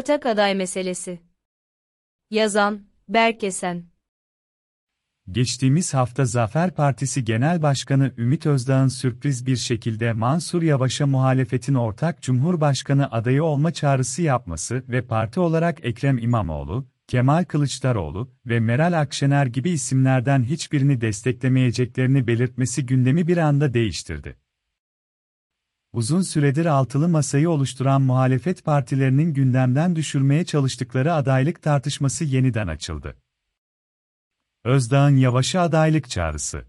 Ortak aday meselesi. Yazan, Berkesen. Geçtiğimiz hafta Zafer Partisi Genel Başkanı Ümit Özdağ'ın sürpriz bir şekilde Mansur Yavaş'a muhalefetin ortak Cumhurbaşkanı adayı olma çağrısı yapması ve parti olarak Ekrem İmamoğlu, Kemal Kılıçdaroğlu ve Meral Akşener gibi isimlerden hiçbirini desteklemeyeceklerini belirtmesi gündemi bir anda değiştirdi. Uzun süredir altılı masayı oluşturan muhalefet partilerinin gündemden düşürmeye çalıştıkları adaylık tartışması yeniden açıldı. Özdağ'ın Yavaş'a adaylık çağrısı.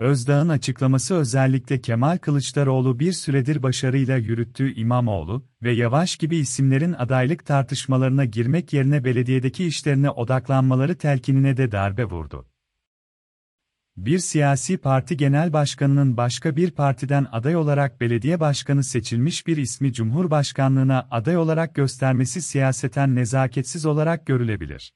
Özdağ'ın açıklaması özellikle Kemal Kılıçdaroğlu bir süredir başarıyla yürüttüğü İmamoğlu ve Yavaş gibi isimlerin adaylık tartışmalarına girmek yerine belediyedeki işlerine odaklanmaları telkinine de darbe vurdu. Bir siyasi parti genel başkanının başka bir partiden aday olarak belediye başkanı seçilmiş bir ismi cumhurbaşkanlığına aday olarak göstermesi siyaseten nezaketsiz olarak görülebilir.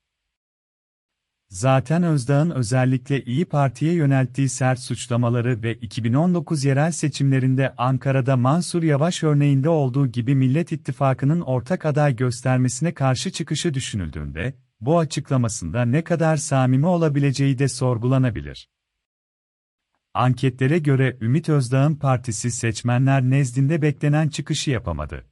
Zaten Özdağ'ın özellikle İyi Parti'ye yönelttiği sert suçlamaları ve 2019 yerel seçimlerinde Ankara'da Mansur Yavaş örneğinde olduğu gibi Millet İttifakı'nın ortak aday göstermesine karşı çıkışı düşünüldüğünde, bu açıklamasında ne kadar samimi olabileceği de sorgulanabilir. Anketlere göre Ümit Özdağ'ın partisi seçmenler nezdinde beklenen çıkışı yapamadı.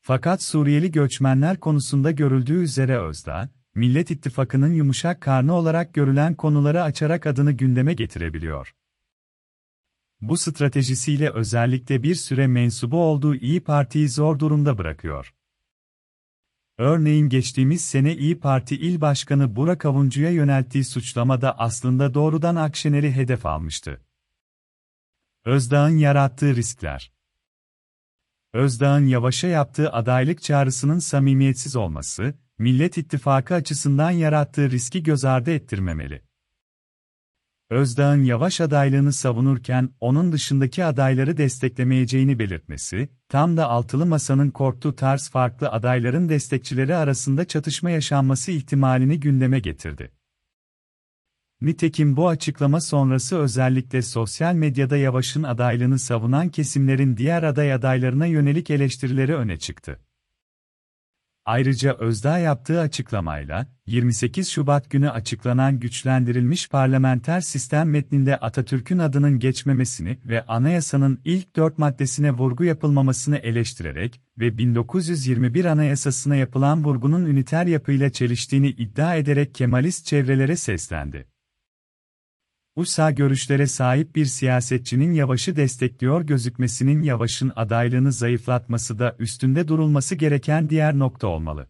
Fakat Suriyeli göçmenler konusunda görüldüğü üzere Özdağ, Millet İttifakı'nın yumuşak karnı olarak görülen konuları açarak adını gündeme getirebiliyor. Bu stratejisiyle özellikle bir süre mensubu olduğu İyi Parti'yi zor durumda bırakıyor. Örneğin geçtiğimiz sene İyi Parti İl Başkanı Burak Avuncu'ya yönelttiği suçlamada aslında doğrudan Akşener'i hedef almıştı. Özdağ'ın yarattığı riskler Özdağ'ın Yavaş'a yaptığı adaylık çağrısının samimiyetsiz olması, Millet İttifakı açısından yarattığı riski göz ardı ettirmemeli. Özdağ'ın Yavaş adaylığını savunurken onun dışındaki adayları desteklemeyeceğini belirtmesi, tam da altılı masanın korktuğu tarz farklı adayların destekçileri arasında çatışma yaşanması ihtimalini gündeme getirdi. Nitekim bu açıklama sonrası özellikle sosyal medyada Yavaş'ın adaylığını savunan kesimlerin diğer aday adaylarına yönelik eleştirileri öne çıktı. Ayrıca Özdağ yaptığı açıklamayla, 28 Şubat günü açıklanan güçlendirilmiş parlamenter sistem metninde Atatürk'ün adının geçmemesini ve anayasanın ilk dört maddesine vurgu yapılmamasını eleştirerek ve 1921 anayasasına yapılan vurgunun üniter yapıyla çeliştiğini iddia ederek Kemalist çevrelere seslendi. USA görüşlere sahip bir siyasetçinin Yavaş'ı destekliyor gözükmesinin Yavaş'ın adaylığını zayıflatması da üstünde durulması gereken diğer nokta olmalı.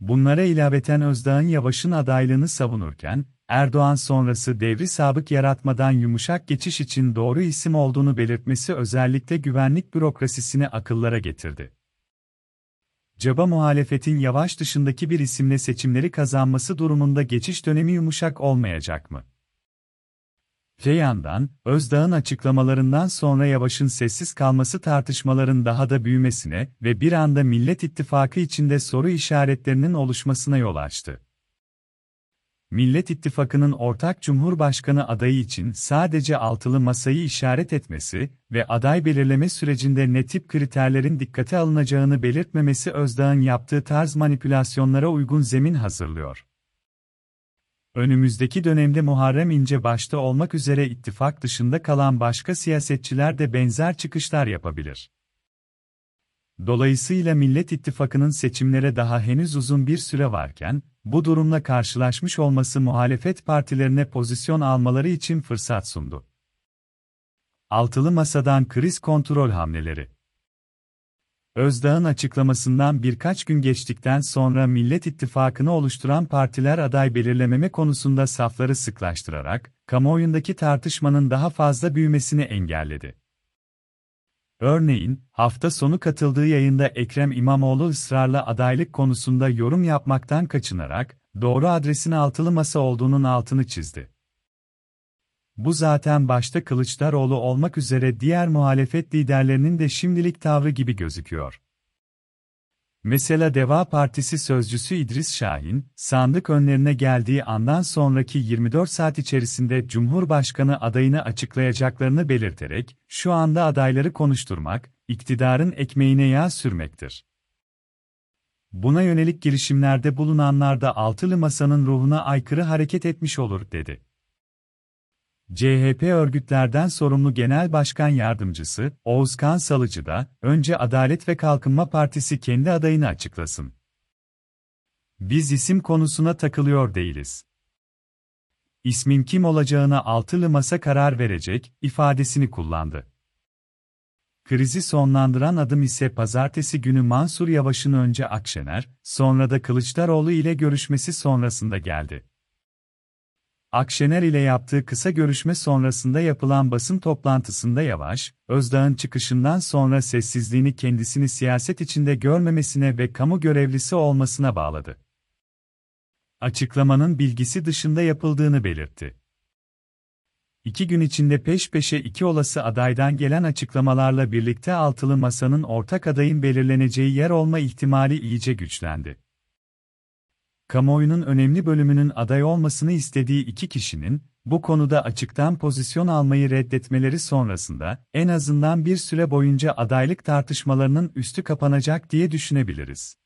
Bunlara ilaveten Özdağ'ın Yavaş'ın adaylığını savunurken, Erdoğan sonrası devri sabık yaratmadan yumuşak geçiş için doğru isim olduğunu belirtmesi özellikle güvenlik bürokrasisini akıllara getirdi. Caba muhalefetin Yavaş dışındaki bir isimle seçimleri kazanması durumunda geçiş dönemi yumuşak olmayacak mı? Te yandan, Özdağ'ın açıklamalarından sonra Yavaş'ın sessiz kalması tartışmaların daha da büyümesine ve bir anda Millet İttifakı içinde soru işaretlerinin oluşmasına yol açtı. Millet İttifakı'nın ortak Cumhurbaşkanı adayı için sadece altılı masayı işaret etmesi ve aday belirleme sürecinde ne tip kriterlerin dikkate alınacağını belirtmemesi Özdağ'ın yaptığı tarz manipülasyonlara uygun zemin hazırlıyor. Önümüzdeki dönemde Muharrem İnce başta olmak üzere ittifak dışında kalan başka siyasetçiler de benzer çıkışlar yapabilir. Dolayısıyla Millet İttifakı'nın seçimlere daha henüz uzun bir süre varken, bu durumla karşılaşmış olması muhalefet partilerine pozisyon almaları için fırsat sundu. Altılı Masadan kriz kontrol hamleleri Özdağ'ın açıklamasından birkaç gün geçtikten sonra Millet İttifakı'nı oluşturan partiler aday belirlememe konusunda safları sıklaştırarak, kamuoyundaki tartışmanın daha fazla büyümesini engelledi. Örneğin, hafta sonu katıldığı yayında Ekrem İmamoğlu ısrarla adaylık konusunda yorum yapmaktan kaçınarak, doğru adresin altılı masa olduğunun altını çizdi. Bu zaten başta Kılıçdaroğlu olmak üzere diğer muhalefet liderlerinin de şimdilik tavrı gibi gözüküyor. Mesela Deva Partisi sözcüsü İdris Şahin, sandık önlerine geldiği andan sonraki 24 saat içerisinde Cumhurbaşkanı adayını açıklayacaklarını belirterek, şu anda adayları konuşturmak, iktidarın ekmeğine yağ sürmektir. Buna yönelik girişimlerde bulunanlar da altılı masanın ruhuna aykırı hareket etmiş olur, dedi. CHP örgütlerden sorumlu Genel Başkan Yardımcısı Oğuzkan Salıcı da önce Adalet ve Kalkınma Partisi kendi adayını açıklasın. Biz isim konusuna takılıyor değiliz. İsmin kim olacağına altılı masa karar verecek ifadesini kullandı. Krizi sonlandıran adım ise pazartesi günü Mansur Yavaş'ın önce Akşener, sonra da Kılıçdaroğlu ile görüşmesi sonrasında geldi. Akşener ile yaptığı kısa görüşme sonrasında yapılan basın toplantısında Yavaş, Özdağ'ın çıkışından sonra sessizliğini kendisini siyaset içinde görmemesine ve kamu görevlisi olmasına bağladı. Açıklamanın bilgisi dışında yapıldığını belirtti. İki gün içinde peş peşe iki olası adaydan gelen açıklamalarla birlikte altılı masanın ortak adayın belirleneceği yer olma ihtimali iyice güçlendi kamuoyunun önemli bölümünün aday olmasını istediği iki kişinin, bu konuda açıktan pozisyon almayı reddetmeleri sonrasında, en azından bir süre boyunca adaylık tartışmalarının üstü kapanacak diye düşünebiliriz.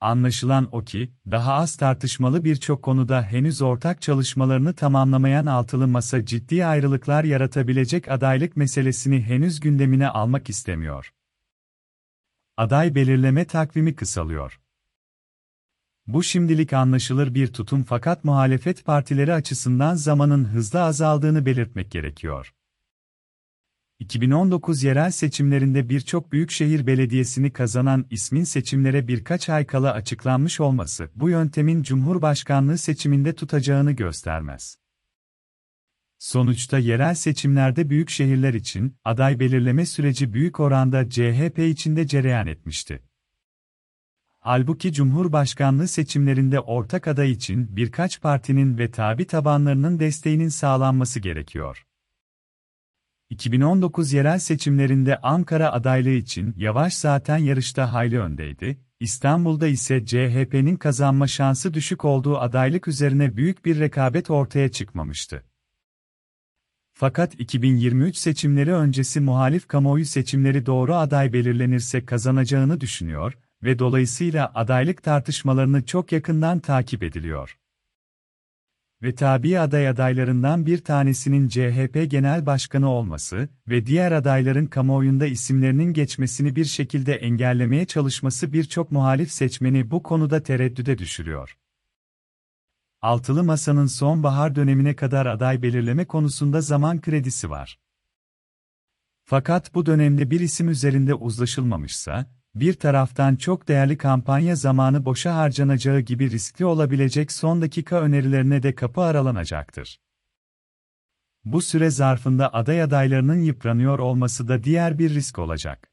Anlaşılan o ki, daha az tartışmalı birçok konuda henüz ortak çalışmalarını tamamlamayan altılı masa ciddi ayrılıklar yaratabilecek adaylık meselesini henüz gündemine almak istemiyor. Aday belirleme takvimi kısalıyor. Bu şimdilik anlaşılır bir tutum fakat muhalefet partileri açısından zamanın hızla azaldığını belirtmek gerekiyor. 2019 yerel seçimlerinde birçok büyükşehir belediyesini kazanan ismin seçimlere birkaç ay kala açıklanmış olması bu yöntemin Cumhurbaşkanlığı seçiminde tutacağını göstermez. Sonuçta yerel seçimlerde büyük şehirler için aday belirleme süreci büyük oranda CHP içinde cereyan etmişti. Halbuki Cumhurbaşkanlığı seçimlerinde ortak aday için birkaç partinin ve tabi tabanlarının desteğinin sağlanması gerekiyor. 2019 yerel seçimlerinde Ankara adaylığı için Yavaş zaten yarışta hayli öndeydi, İstanbul'da ise CHP'nin kazanma şansı düşük olduğu adaylık üzerine büyük bir rekabet ortaya çıkmamıştı. Fakat 2023 seçimleri öncesi muhalif kamuoyu seçimleri doğru aday belirlenirse kazanacağını düşünüyor ve dolayısıyla adaylık tartışmalarını çok yakından takip ediliyor. Ve tabi aday adaylarından bir tanesinin CHP Genel Başkanı olması ve diğer adayların kamuoyunda isimlerinin geçmesini bir şekilde engellemeye çalışması birçok muhalif seçmeni bu konuda tereddüde düşürüyor. Altılı Masa'nın sonbahar dönemine kadar aday belirleme konusunda zaman kredisi var. Fakat bu dönemde bir isim üzerinde uzlaşılmamışsa, bir taraftan çok değerli kampanya zamanı boşa harcanacağı gibi riskli olabilecek son dakika önerilerine de kapı aralanacaktır. Bu süre zarfında aday adaylarının yıpranıyor olması da diğer bir risk olacak.